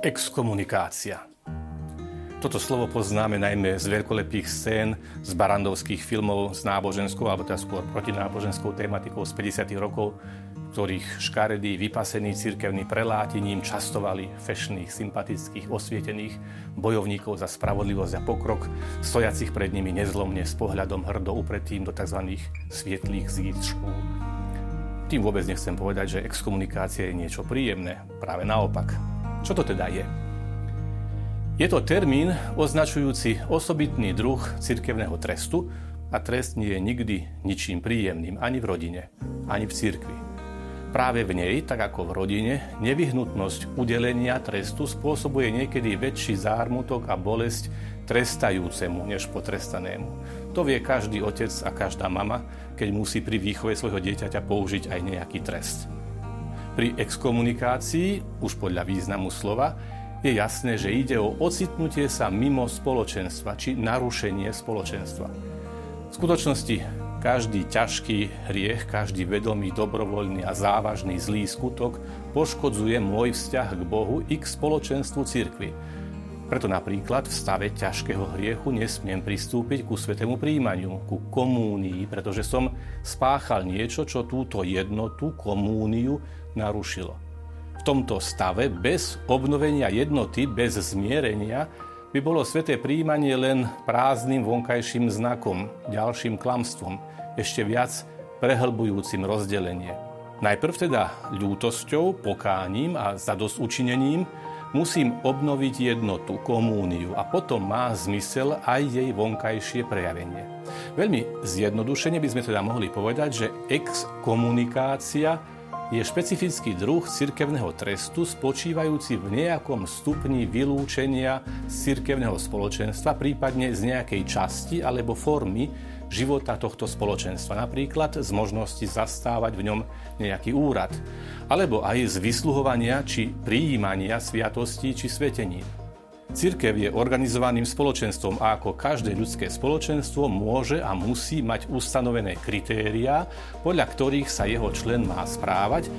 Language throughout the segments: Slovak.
Exkomunikácia. Toto slovo poznáme najmä z veľkolepých scén, z barandovských filmov s náboženskou alebo teda skôr protináboženskou tematikou z 50. rokov, ktorých škaredí, vypasení cirkevní preláti ním častovali fešných, sympatických, osvietených bojovníkov za spravodlivosť a pokrok, stojacich pred nimi nezlomne s pohľadom hrdo upretým do tzv. svietlých zít. Tým vôbec nechcem povedať, že exkomunikácia je niečo príjemné, práve naopak. Čo to teda je? Je to termín označujúci osobitný druh cirkevného trestu a trest nie je nikdy ničím príjemným ani v rodine, ani v cirkvi. Práve v nej, tak ako v rodine, nevyhnutnosť udelenia trestu spôsobuje niekedy väčší zármutok a bolesť trestajúcemu než potrestanému. To vie každý otec a každá mama, keď musí pri výchove svojho dieťaťa použiť aj nejaký trest. Pri exkomunikácii, už podľa významu slova, je jasné, že ide o ocitnutie sa mimo spoločenstva či narušenie spoločenstva. V skutočnosti každý ťažký hriech, každý vedomý, dobrovoľný a závažný zlý skutok poškodzuje môj vzťah k Bohu i k spoločenstvu cirkvi. Preto napríklad v stave ťažkého hriechu nesmiem pristúpiť ku svetému príjmaniu, ku komúnii, pretože som spáchal niečo, čo túto jednotu, komúniu, narušilo. V tomto stave bez obnovenia jednoty, bez zmierenia, by bolo sveté príjmanie len prázdnym vonkajším znakom, ďalším klamstvom, ešte viac prehlbujúcim rozdelenie. Najprv teda ľútosťou, pokáním a zadosť musím obnoviť jednotu, komúniu a potom má zmysel aj jej vonkajšie prejavenie. Veľmi zjednodušene by sme teda mohli povedať, že exkomunikácia je špecifický druh cirkevného trestu spočívajúci v nejakom stupni vylúčenia z cirkevného spoločenstva, prípadne z nejakej časti alebo formy života tohto spoločenstva. Napríklad z možnosti zastávať v ňom nejaký úrad, alebo aj z vysluhovania či prijímania sviatostí či svetení. Cirkev je organizovaným spoločenstvom a ako každé ľudské spoločenstvo môže a musí mať ustanovené kritériá, podľa ktorých sa jeho člen má správať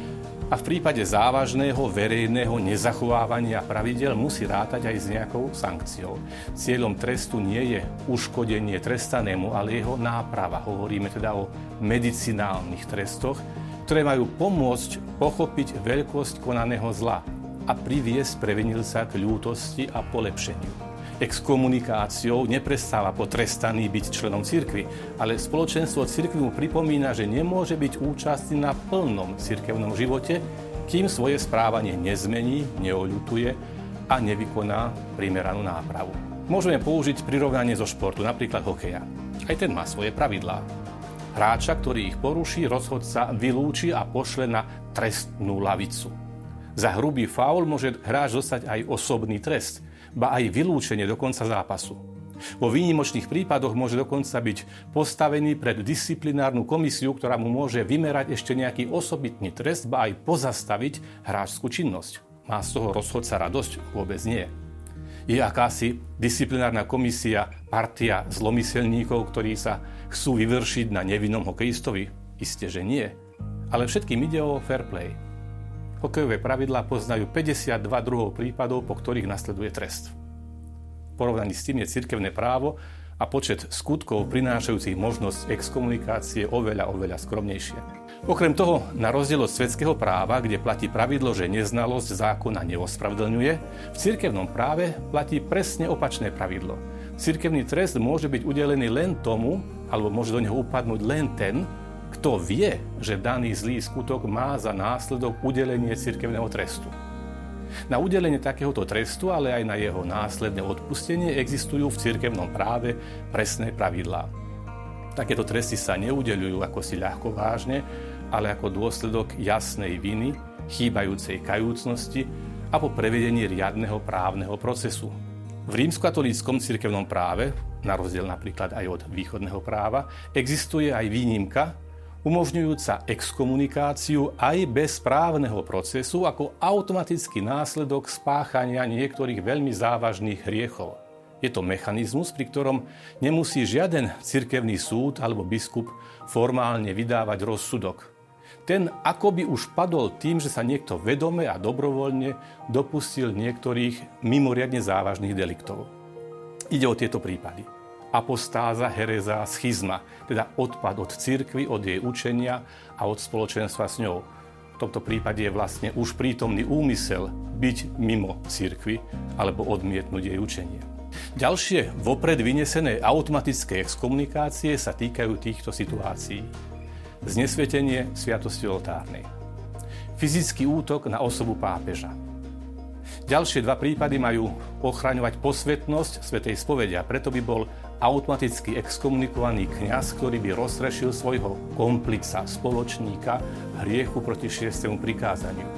a v prípade závažného verejného nezachovávania pravidel musí rátať aj s nejakou sankciou. Cieľom trestu nie je uškodenie trestanému, ale jeho náprava. Hovoríme teda o medicinálnych trestoch, ktoré majú pomôcť pochopiť veľkosť konaného zla a priviesť prevenilca k ľútosti a polepšeniu. Exkomunikáciou neprestáva potrestaný byť členom cirkvy, ale spoločenstvo cirkvy mu pripomína, že nemôže byť účastný na plnom cirkevnom živote, kým svoje správanie nezmení, neoľutuje a nevykoná primeranú nápravu. Môžeme použiť prirovnanie zo športu, napríklad hokeja. Aj ten má svoje pravidlá. Hráča, ktorý ich poruší, rozhodca vylúči a pošle na trestnú lavicu. Za hrubý faul môže hráč dostať aj osobný trest, ba aj vylúčenie do konca zápasu. Vo výnimočných prípadoch môže dokonca byť postavený pred disciplinárnu komisiu, ktorá mu môže vymerať ešte nejaký osobitný trest, ba aj pozastaviť hráčskú činnosť. Má z toho rozhodca radosť? Vôbec nie. Je akási disciplinárna komisia, partia zlomyselníkov, ktorí sa chcú vyvršiť na nevinnom hokejistovi? Isté, že nie. Ale všetkým ide o fair play. Hokejové pravidlá poznajú 52 druhov prípadov, po ktorých nasleduje trest. V porovnaní s tým je cirkevné právo a počet skutkov prinášajúcich možnosť exkomunikácie oveľa, oveľa skromnejšie. Okrem toho, na rozdiel od svetského práva, kde platí pravidlo, že neznalosť zákona neospravedlňuje, v cirkevnom práve platí presne opačné pravidlo. Cirkevný trest môže byť udelený len tomu, alebo môže do neho upadnúť len ten, kto vie, že daný zlý skutok má za následok udelenie cirkevného trestu. Na udelenie takéhoto trestu, ale aj na jeho následné odpustenie existujú v cirkevnom práve presné pravidlá. Takéto tresty sa neudeľujú ako si ľahko vážne, ale ako dôsledok jasnej viny, chýbajúcej kajúcnosti a po prevedení riadneho právneho procesu. V rímskokatolíckom cirkevnom práve, na rozdiel napríklad aj od východného práva, existuje aj výnimka, umožňujúca exkomunikáciu aj bez právneho procesu ako automatický následok spáchania niektorých veľmi závažných hriechov. Je to mechanizmus, pri ktorom nemusí žiaden cirkevný súd alebo biskup formálne vydávať rozsudok. ten akoby už padol tým, že sa niekto vedome a dobrovoľne dopustil niektorých mimoriadne závažných deliktov. Ide o tieto prípady. Apostáza, hereza, schizma, teda odpad od cirkvy, od jej učenia a od spoločenstva s ňou. V tomto prípade je vlastne už prítomný úmysel byť mimo cirkvy alebo odmietnúť jej učenie. Ďalšie vopred vynesené automatické exkomunikácie sa týkajú týchto situácií. Znesvetenie sviatosti oltárnej. Fyzický útok na osobu pápeža. Ďalšie dva prípady majú ochraňovať posvetnosť svetej spovede a preto by bol automaticky exkomunikovaný kňaz, ktorý by rozrešil svojho komplica, spoločníka hriechu proti šiestému prikázaniu.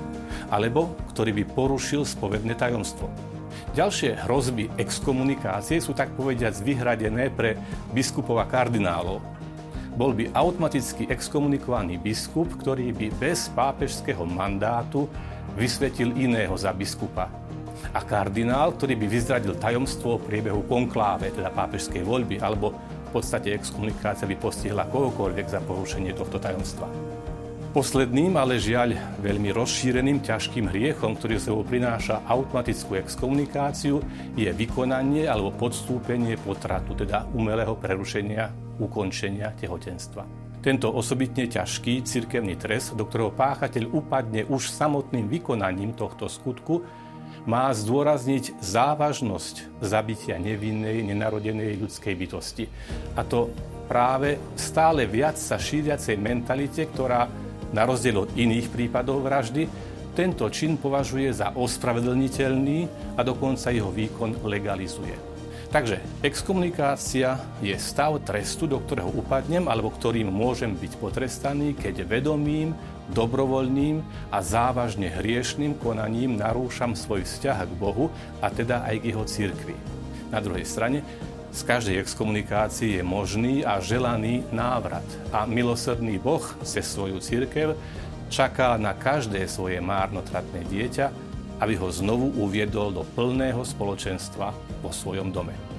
Alebo ktorý by porušil spovedné tajomstvo. Ďalšie hrozby exkomunikácie sú tak povediať vyhradené pre biskupov a kardinálov, bol by automaticky exkomunikovaný biskup, ktorý by bez pápežského mandátu vysvetil iného za biskupa. A kardinál, ktorý by vyzradil tajomstvo o priebehu konkláve, teda pápežskej voľby, alebo v podstate exkomunikácia by postihla kohokoľvek za porušenie tohto tajomstva. Posledným, ale žiaľ veľmi rozšíreným ťažkým hriechom, ktorý sebou prináša automatickú exkomunikáciu, je vykonanie alebo podstúpenie potratu, teda umelého prerušenia ukončenia tehotenstva. Tento osobitne ťažký cirkevný trest, do ktorého páchateľ upadne už samotným vykonaním tohto skutku, má zdôrazniť závažnosť zabitia nevinnej, nenarodenej ľudskej bytosti. A to práve stále viac sa šíriacej mentalite, ktorá na rozdiel od iných prípadov vraždy, tento čin považuje za ospravedlniteľný a dokonca jeho výkon legalizuje. Takže exkomunikácia je stav trestu, do ktorého upadnem alebo ktorým môžem byť potrestaný, keď vedomým, dobrovoľným a závažne hriešným konaním narúšam svoj vzťah k Bohu a teda aj k jeho cirkvi. Na druhej strane, z každej exkomunikácii je možný a želaný návrat. A milosrdný Boh cez svoju církev čaká na každé svoje márnotratné dieťa, aby ho znovu uviedol do plného spoločenstva vo svojom dome.